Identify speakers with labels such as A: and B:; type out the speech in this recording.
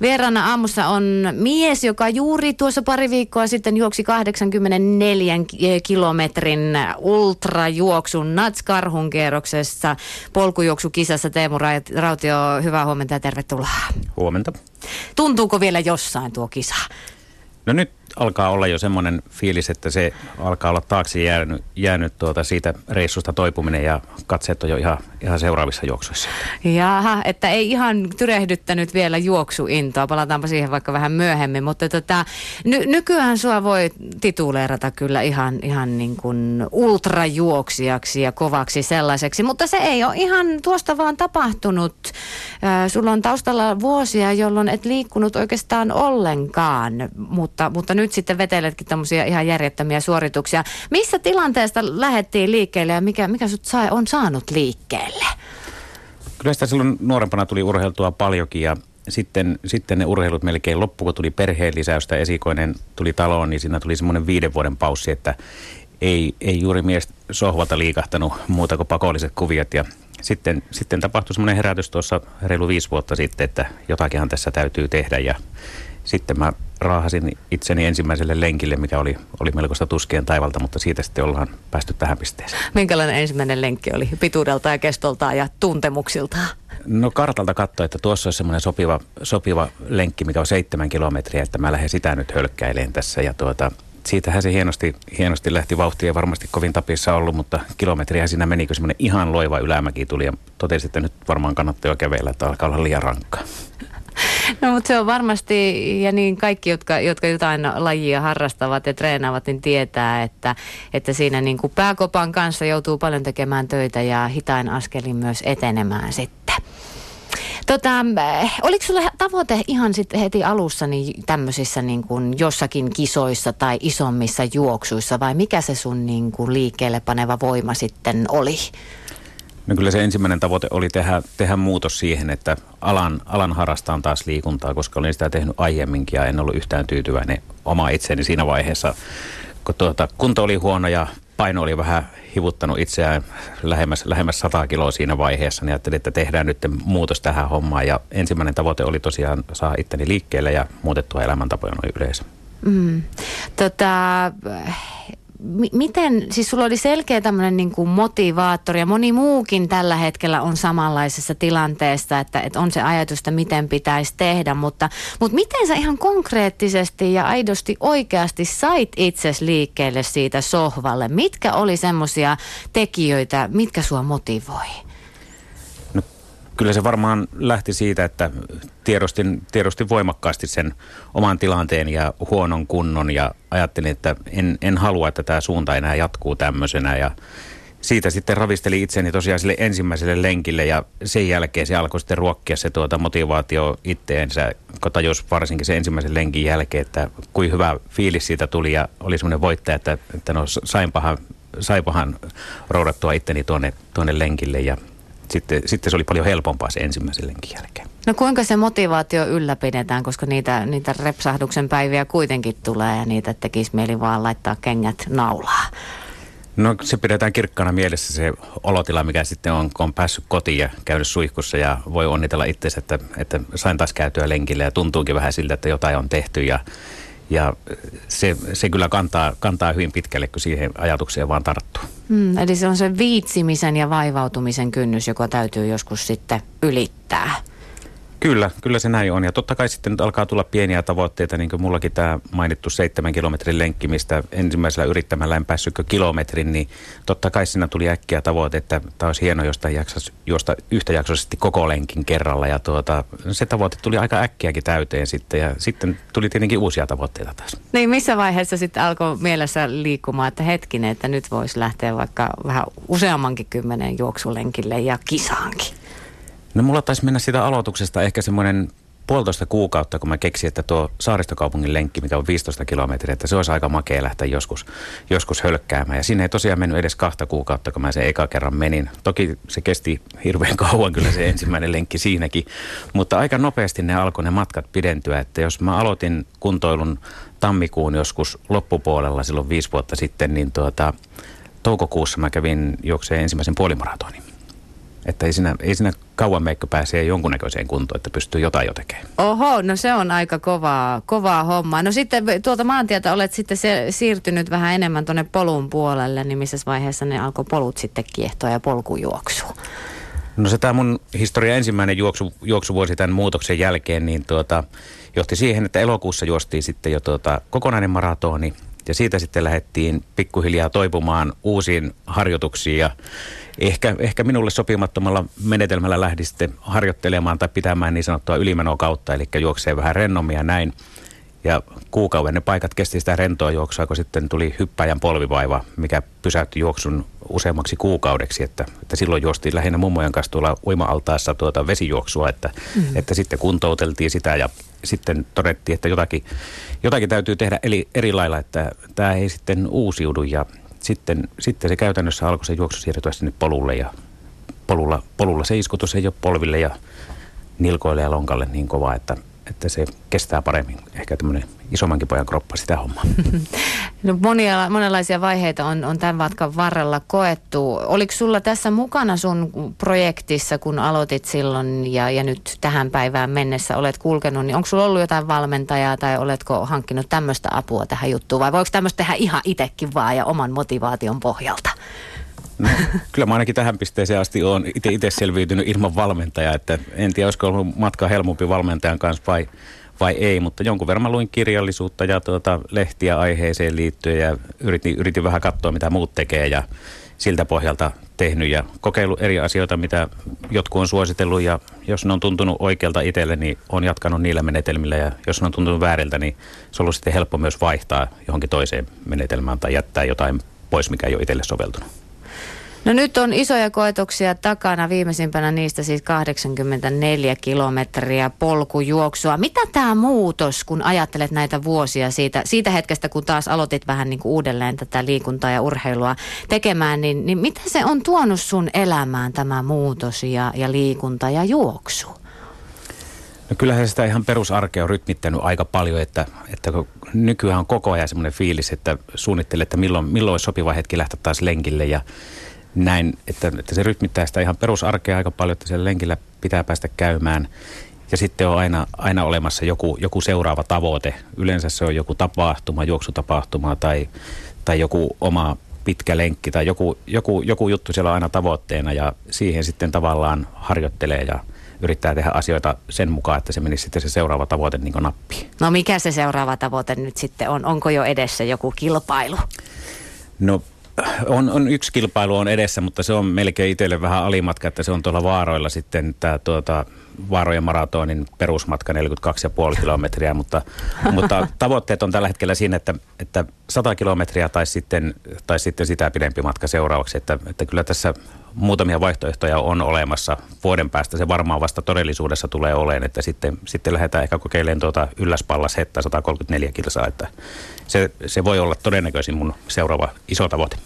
A: Vieraana aamussa on mies, joka juuri tuossa pari viikkoa sitten juoksi 84 kilometrin ultrajuoksun Nats-karhun kierroksessa polkujuoksukisassa. Teemu Rautio, hyvää huomenta ja tervetuloa.
B: Huomenta.
A: Tuntuuko vielä jossain tuo kisa?
B: No nyt alkaa olla jo semmoinen fiilis, että se alkaa olla taakse jäänyt, jäänyt tuota siitä reissusta toipuminen ja katseet on jo ihan, ihan seuraavissa juoksuissa.
A: Jaha, että ei ihan tyrehdyttänyt vielä juoksuintoa. Palataanpa siihen vaikka vähän myöhemmin, mutta tota, ny- nykyään sua voi tituleerata kyllä ihan, ihan niin kuin ultrajuoksijaksi ja kovaksi sellaiseksi, mutta se ei ole ihan tuosta vaan tapahtunut. Sulla on taustalla vuosia, jolloin et liikkunut oikeastaan ollenkaan, mutta, mutta nyt nyt sitten veteletkin tämmöisiä ihan järjettömiä suorituksia. Missä tilanteesta lähdettiin liikkeelle ja mikä, mikä sut sai, on saanut liikkeelle?
B: Kyllä sitä silloin nuorempana tuli urheiltua paljonkin ja sitten, sitten ne urheilut melkein loppu, kun tuli perheen lisäystä, esikoinen tuli taloon, niin siinä tuli semmoinen viiden vuoden paussi, että ei, ei juuri mies sohvalta liikahtanut muuta kuin pakolliset kuviot ja sitten, sitten tapahtui semmoinen herätys tuossa reilu viisi vuotta sitten, että jotakinhan tässä täytyy tehdä ja sitten mä raahasin itseni ensimmäiselle lenkille, mikä oli, oli melkoista tuskien taivalta, mutta siitä sitten ollaan päästy tähän pisteeseen.
A: Minkälainen ensimmäinen lenkki oli pituudelta ja kestoltaan ja tuntemuksiltaan?
B: No kartalta katsoi, että tuossa olisi semmoinen sopiva, sopiva lenkki, mikä on seitsemän kilometriä, että mä lähden sitä nyt hölkkäileen tässä. Ja tuota, siitähän se hienosti, hienosti lähti vauhtia, ei varmasti kovin tapissa ollut, mutta kilometriä siinä meni, kun semmoinen ihan loiva ylämäki tuli ja totesi, että nyt varmaan kannattaa jo kävellä, että alkaa olla liian rankkaa.
A: No mutta se on varmasti, ja niin kaikki, jotka, jotka jotain lajia harrastavat ja treenaavat, niin tietää, että, että siinä niin kuin pääkopan kanssa joutuu paljon tekemään töitä ja hitain askelin myös etenemään sitten. Tota, oliko sulla tavoite ihan sitten heti alussa niin tämmöisissä niin kuin jossakin kisoissa tai isommissa juoksuissa vai mikä se sun niin kuin liikkeelle paneva voima sitten oli?
B: No kyllä se ensimmäinen tavoite oli tehdä, tehdä muutos siihen, että alan, alan harrastaan taas liikuntaa, koska olin sitä tehnyt aiemminkin ja en ollut yhtään tyytyväinen oma itseni siinä vaiheessa, kun tuota, kunto oli huono ja paino oli vähän hivuttanut itseään lähemmäs, lähemmäs 100 kiloa siinä vaiheessa, niin ajattelin, että tehdään nyt muutos tähän hommaan. Ja ensimmäinen tavoite oli tosiaan saa itteni liikkeelle ja muutettua elämäntapoja noin yleensä. Mm.
A: Tota, miten, siis sulla oli selkeä tämmöinen niin kuin motivaattori ja moni muukin tällä hetkellä on samanlaisessa tilanteessa, että, että on se ajatus, että miten pitäisi tehdä, mutta, mutta miten sä ihan konkreettisesti ja aidosti oikeasti sait itses liikkeelle siitä sohvalle? Mitkä oli semmoisia tekijöitä, mitkä sua motivoi?
B: Kyllä se varmaan lähti siitä, että tiedostin, tiedostin voimakkaasti sen oman tilanteen ja huonon kunnon ja ajattelin, että en, en halua, että tämä suunta enää jatkuu tämmöisenä. Ja siitä sitten ravisteli itseni tosiaan sille ensimmäiselle lenkille ja sen jälkeen se alkoi sitten ruokkia se tuota motivaatio itteensä, kun tajus varsinkin sen ensimmäisen lenkin jälkeen, että kuin hyvä fiilis siitä tuli ja oli semmoinen voittaja, että, että no sainpahan, sainpahan roudattua itteni tuonne, tuonne lenkille ja sitten, sitten se oli paljon helpompaa se ensimmäisen lenkin jälkeen.
A: No kuinka se motivaatio ylläpidetään, koska niitä, niitä repsahduksen päiviä kuitenkin tulee ja niitä tekisi mieli vaan laittaa kengät naulaa?
B: No se pidetään kirkkana mielessä se olotila, mikä sitten on, kun on päässyt kotiin ja käynyt suihkussa ja voi onnitella itse, että, että sain taas käytyä lenkille ja tuntuukin vähän siltä, että jotain on tehty ja ja se, se kyllä kantaa, kantaa hyvin pitkälle, kun siihen ajatukseen vaan tarttuu.
A: Mm, eli se on se viitsimisen ja vaivautumisen kynnys, joka täytyy joskus sitten ylittää.
B: Kyllä, kyllä se näin on. Ja totta kai sitten alkaa tulla pieniä tavoitteita, niin kuin mullakin tämä mainittu seitsemän kilometrin lenkki, mistä ensimmäisellä yrittämällä en päässytkö kilometrin, niin totta kai siinä tuli äkkiä tavoite, että tämä olisi hieno, josta jaksas juosta yhtäjaksoisesti koko lenkin kerralla. Ja tuota, se tavoite tuli aika äkkiäkin täyteen sitten ja sitten tuli tietenkin uusia tavoitteita taas.
A: Niin, missä vaiheessa sitten alkoi mielessä liikkumaan, että hetkinen, että nyt voisi lähteä vaikka vähän useammankin kymmenen juoksulenkille ja kisaankin?
B: No mulla taisi mennä sitä aloituksesta ehkä semmoinen puolitoista kuukautta, kun mä keksin, että tuo saaristokaupungin lenkki, mikä on 15 kilometriä, että se olisi aika makea lähteä joskus, joskus hölkkäämään. Ja sinne ei tosiaan mennyt edes kahta kuukautta, kun mä sen eka kerran menin. Toki se kesti hirveän kauan kyllä se ensimmäinen lenkki siinäkin, mutta aika nopeasti ne alkoi ne matkat pidentyä. Että jos mä aloitin kuntoilun tammikuun joskus loppupuolella silloin viisi vuotta sitten, niin tuota, toukokuussa mä kävin juokseen ensimmäisen puolimaratonin. Että ei siinä, ei siinä kauan meikko pääsee jonkunnäköiseen kuntoon, että pystyy jotain jo tekemään.
A: Oho, no se on aika kovaa, kovaa hommaa. No sitten tuolta maantietä olet sitten se, siirtynyt vähän enemmän tuonne polun puolelle, niin missä vaiheessa ne alkoi polut sitten kiehtoa ja polkujuoksu?
B: No se tämä mun historia ensimmäinen juoksu, juoksuvuosi tämän muutoksen jälkeen, niin tuota, johti siihen, että elokuussa juostiin sitten jo tuota, kokonainen maratoni ja siitä sitten lähdettiin pikkuhiljaa toipumaan uusiin harjoituksiin ja ehkä, ehkä minulle sopimattomalla menetelmällä lähdin sitten harjoittelemaan tai pitämään niin sanottua ylimenoa kautta, eli juoksee vähän rennomia näin. Ja kuukauden ne paikat kesti sitä rentoa juoksua, kun sitten tuli hyppäjän polvivaiva, mikä pysäytti juoksun useammaksi kuukaudeksi. Että, että silloin juostiin lähinnä mummojen kanssa tuolla uima-altaassa tuota vesijuoksua, että, mm-hmm. että sitten kuntouteltiin sitä ja sitten todettiin, että jotakin, jotakin täytyy tehdä eri, eri lailla, että tämä ei sitten uusiudu ja sitten, sitten se käytännössä alkoi se juoksu siirtyä sinne polulle ja polulla, polulla se iskutus ei ole polville ja nilkoille ja lonkalle niin kova, että, että se kestää paremmin. Ehkä tämmöinen isommankin pojan kroppa sitä hommaa.
A: No monia, monenlaisia vaiheita on, on tämän matkan varrella koettu. Oliko sulla tässä mukana sun projektissa, kun aloitit silloin ja, ja nyt tähän päivään mennessä olet kulkenut, niin onko sulla ollut jotain valmentajaa tai oletko hankkinut tämmöistä apua tähän juttuun vai voiko tämmöistä tehdä ihan itsekin vaan ja oman motivaation pohjalta?
B: No, kyllä mä ainakin tähän pisteeseen asti olen itse selviytynyt ilman valmentajaa, että en tiedä olisiko ollut matka helpompi valmentajan kanssa vai vai ei, mutta jonkun verran mä luin kirjallisuutta ja tuota, lehtiä aiheeseen liittyen ja yritin, yritin vähän katsoa, mitä muut tekee ja siltä pohjalta tehnyt ja kokeillut eri asioita, mitä jotkut on suositellut ja jos ne on tuntunut oikealta itselle, niin on jatkanut niillä menetelmillä ja jos ne on tuntunut vääriltä, niin se on ollut sitten helppo myös vaihtaa johonkin toiseen menetelmään tai jättää jotain pois, mikä ei ole itselle soveltunut.
A: No nyt on isoja koetuksia takana, viimeisimpänä niistä siis 84 kilometriä polkujuoksua. Mitä tämä muutos, kun ajattelet näitä vuosia siitä, siitä hetkestä, kun taas aloitit vähän niin kuin uudelleen tätä liikuntaa ja urheilua tekemään, niin, niin mitä se on tuonut sun elämään tämä muutos ja, ja liikunta ja juoksu?
B: No kyllähän sitä ihan perusarkea on rytmittänyt aika paljon, että, että nykyään on koko ajan semmoinen fiilis, että suunnittelee, että milloin, milloin olisi sopiva hetki lähteä taas lenkille ja näin, että, että se rytmittää sitä ihan perusarkea aika paljon, että siellä lenkillä pitää päästä käymään. Ja sitten on aina, aina olemassa joku, joku seuraava tavoite. Yleensä se on joku tapahtuma, juoksutapahtuma tai, tai joku oma pitkä lenkki tai joku, joku, joku juttu siellä on aina tavoitteena ja siihen sitten tavallaan harjoittelee ja yrittää tehdä asioita sen mukaan, että se menisi sitten se seuraava tavoite niin nappiin.
A: No mikä se seuraava tavoite nyt sitten on? Onko jo edessä joku kilpailu?
B: No on, on yksi kilpailu on edessä, mutta se on melkein itselle vähän alimatka, että se on tuolla vaaroilla sitten tämä tuota, Vaarojen maratonin perusmatka 42,5 kilometriä, mutta, mutta tavoitteet on tällä hetkellä siinä, että, että 100 kilometriä tai sitten, tai sitten sitä pidempi matka seuraavaksi, että, että kyllä tässä muutamia vaihtoehtoja on olemassa. Vuoden päästä se varmaan vasta todellisuudessa tulee olemaan, että sitten, sitten lähdetään ehkä kokeilemaan tuota ylläspallas hetta 134 kilsaa, että se, se voi olla todennäköisin mun seuraava iso tavoite.